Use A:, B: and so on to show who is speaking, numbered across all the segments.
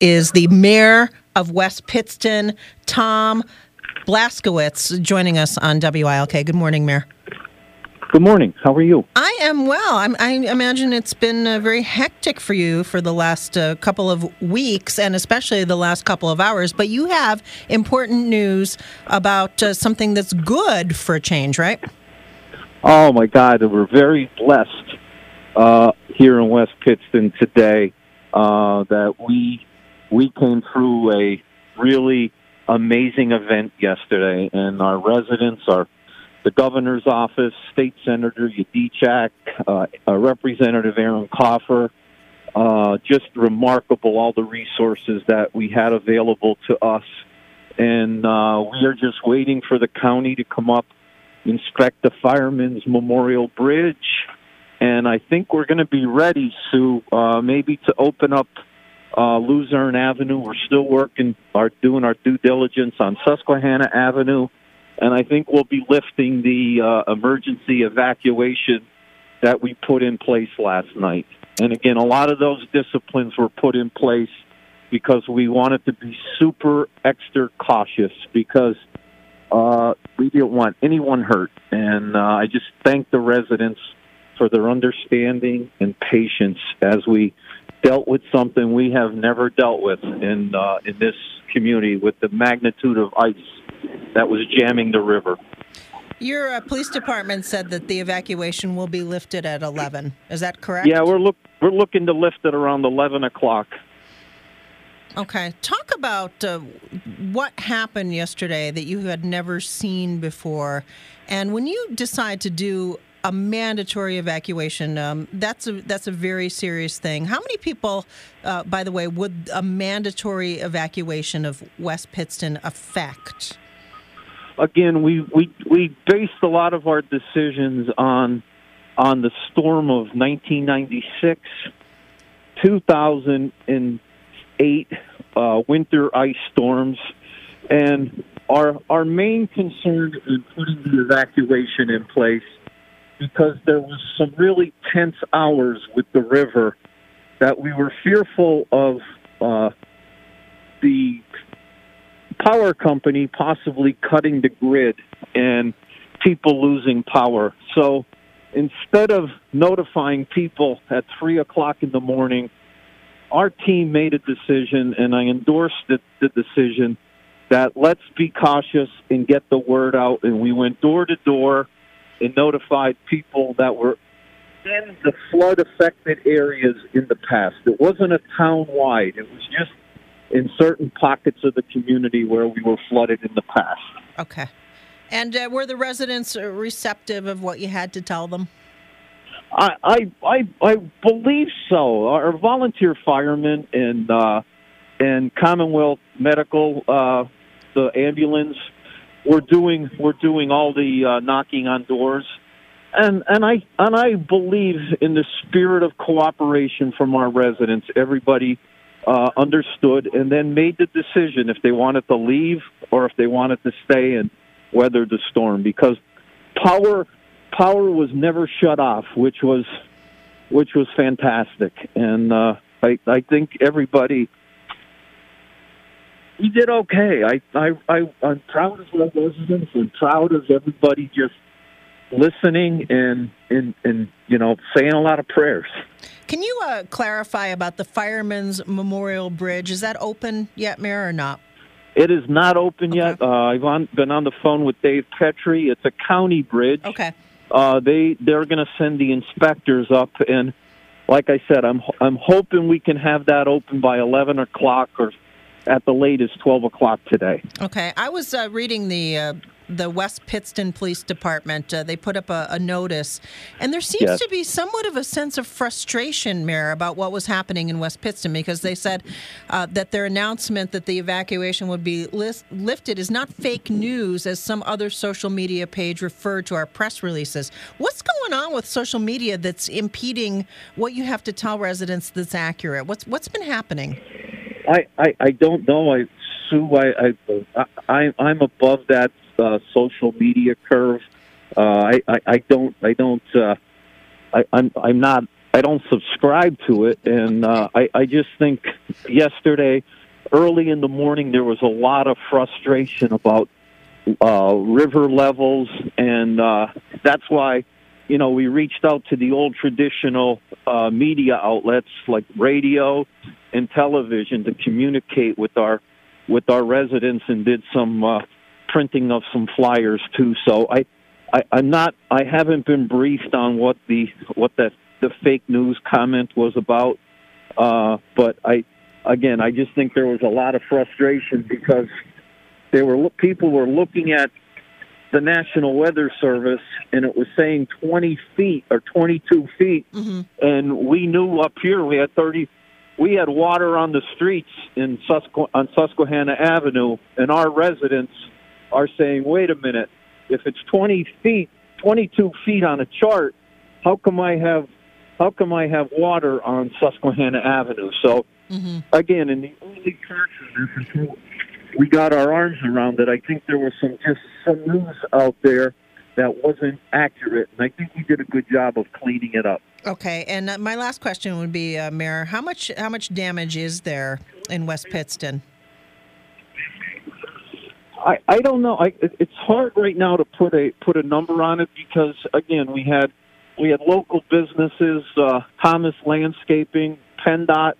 A: Is the mayor of West Pittston, Tom Blaskiewicz, joining us on WILK. Good morning, Mayor.
B: Good morning. How are you?
A: I am well. I'm, i imagine it's been uh, very hectic for you for the last uh, couple of weeks and especially the last couple of hours. But you have important news about uh, something that's good for a change, right?
B: Oh my God, we're very blessed uh, here in West Pittston today uh, that we we came through a really amazing event yesterday, and our residents, our the governor's office, State Senator Yudichak, uh, Representative Aaron Kaufer, uh, just remarkable all the resources that we had available to us. And uh, we are just waiting for the county to come up, inspect the Firemen's Memorial Bridge. And I think we're going to be ready, Sue, uh, maybe to open up uh, Luzerne Avenue. We're still working, are doing our due diligence on Susquehanna Avenue and I think we'll be lifting the uh, emergency evacuation that we put in place last night. And again, a lot of those disciplines were put in place because we wanted to be super extra cautious because uh, we didn't want anyone hurt. And uh, I just thank the residents for their understanding and patience as we dealt with something we have never dealt with in uh, in this community with the magnitude of ice that was jamming the river.
A: Your uh, police department said that the evacuation will be lifted at 11. Is that correct?
B: Yeah, we're look we're looking to lift it around 11 o'clock.
A: Okay. Talk about uh, what happened yesterday that you had never seen before. And when you decide to do a mandatory evacuation, um, that's a that's a very serious thing. How many people, uh, by the way, would a mandatory evacuation of West Pittston affect?
B: again, we, we, we based a lot of our decisions on, on the storm of 1996, 2008 uh, winter ice storms, and our, our main concern in putting the evacuation in place because there was some really tense hours with the river that we were fearful of uh, the power company possibly cutting the grid and people losing power. So instead of notifying people at three o'clock in the morning, our team made a decision, and I endorsed the, the decision that let's be cautious and get the word out. And we went door to door and notified people that were in the flood affected areas in the past. It wasn't a town wide, it was just in certain pockets of the community where we were flooded in the past.
A: Okay. And uh, were the residents receptive of what you had to tell them?
B: I I I, I believe so. Our volunteer firemen and uh, and Commonwealth Medical, uh, the ambulance, we're doing we're doing all the uh, knocking on doors, and and I and I believe in the spirit of cooperation from our residents. Everybody uh, understood and then made the decision if they wanted to leave or if they wanted to stay and weather the storm because power power was never shut off, which was which was fantastic. And uh, I I think everybody we did okay. I I, I I'm proud of the residents and proud of everybody just listening and and and you know saying a lot of prayers.
A: Can you uh, clarify about the Firemen's Memorial Bridge? Is that open yet, Mayor, or not?
B: It is not open okay. yet. Uh, I've on, been on the phone with Dave Pedri. It's a county bridge.
A: Okay.
B: Uh, they they're going to send the inspectors up, and like I said, I'm I'm hoping we can have that open by eleven o'clock or at the latest twelve o'clock today.
A: Okay. I was uh, reading the uh, the West Pittston Police Department. Uh, they put up a, a, notice, and there seems
B: Yes.
A: to be somewhat of a sense of frustration, Mayor, about what was happening in West Pittston because they said uh, that their announcement that the evacuation would be lis- lifted is not fake news, as some other social media page referred to our press releases. What's going on with social media that's impeding what you have to tell residents that's accurate? What's what's been happening?
B: I, I, I don't know. I Sue, I, I, I I'm above that uh, social media curve. Uh, I, I, I don't I don't uh, I, I'm I'm not I don't subscribe to it, and uh, I I just think yesterday early in the morning there was a lot of frustration about uh, river levels, and uh, that's why you know we reached out to the old traditional uh, media outlets like radio and television to communicate with our with our residents and did some uh, printing of some flyers too. So I, I I'm not I haven't been briefed on what the what the the fake news comment was about, uh, but I again I just think there was a lot of frustration because they were people were looking at the National Weather Service and it was saying 20 feet or 22 feet, and we knew up here we had 30 we had water on the streets in Susque- on Susquehanna Avenue, and our residents are saying, "Wait a minute! If it's 20 feet, 22 feet on a chart, how come I have how come I have water on Susquehanna Avenue?" So mm-hmm. again, in the early parts of this, we got our arms around it, I think there was some just some news out there that wasn't accurate, and I think we did a good job of cleaning it up.
A: Okay, and uh, my last question would be, uh, Mayor, how much how much damage is there in West Pittston?
B: I, I don't know. I, it's hard right now to put a put a number on it because again, we had we had local businesses, uh, Thomas Landscaping, PennDOT,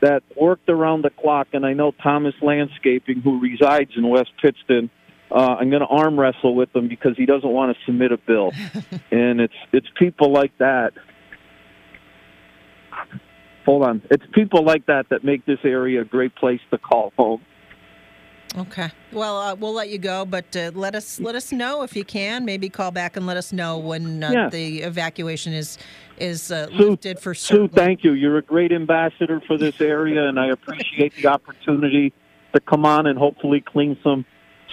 B: that worked around the clock, and I know Thomas Landscaping, who resides in West Pittston. Uh, I'm going to arm wrestle with him because he doesn't want to submit a bill, and it's it's people like that. Hold on, it's people like that that make this area a great place to call home.
A: Okay, well, uh, we'll let you go, but uh, let us let us know if you can. Maybe call back and let us know when uh,
B: Yeah.
A: the evacuation is is uh,
B: Sue-
A: lifted for
B: Sue,
A: certain.
B: thank you. You're a great ambassador for this area, and I appreciate the opportunity to come on and hopefully clean some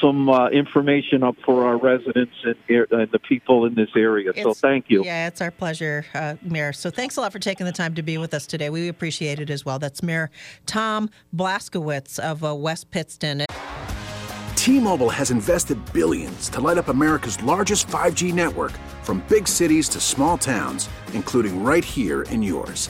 B: some uh, information up for our residents and, and the people in this area. so thank you.
A: Yeah, it's our pleasure, uh, Mayor. So thanks a lot for taking the time to be with us today. We appreciate it as well. That's Mayor Tom Blaskiewicz of uh, West Pittston.
C: T-Mobile has invested billions to light up America's largest 5G network from big cities to small towns, including right here in yours.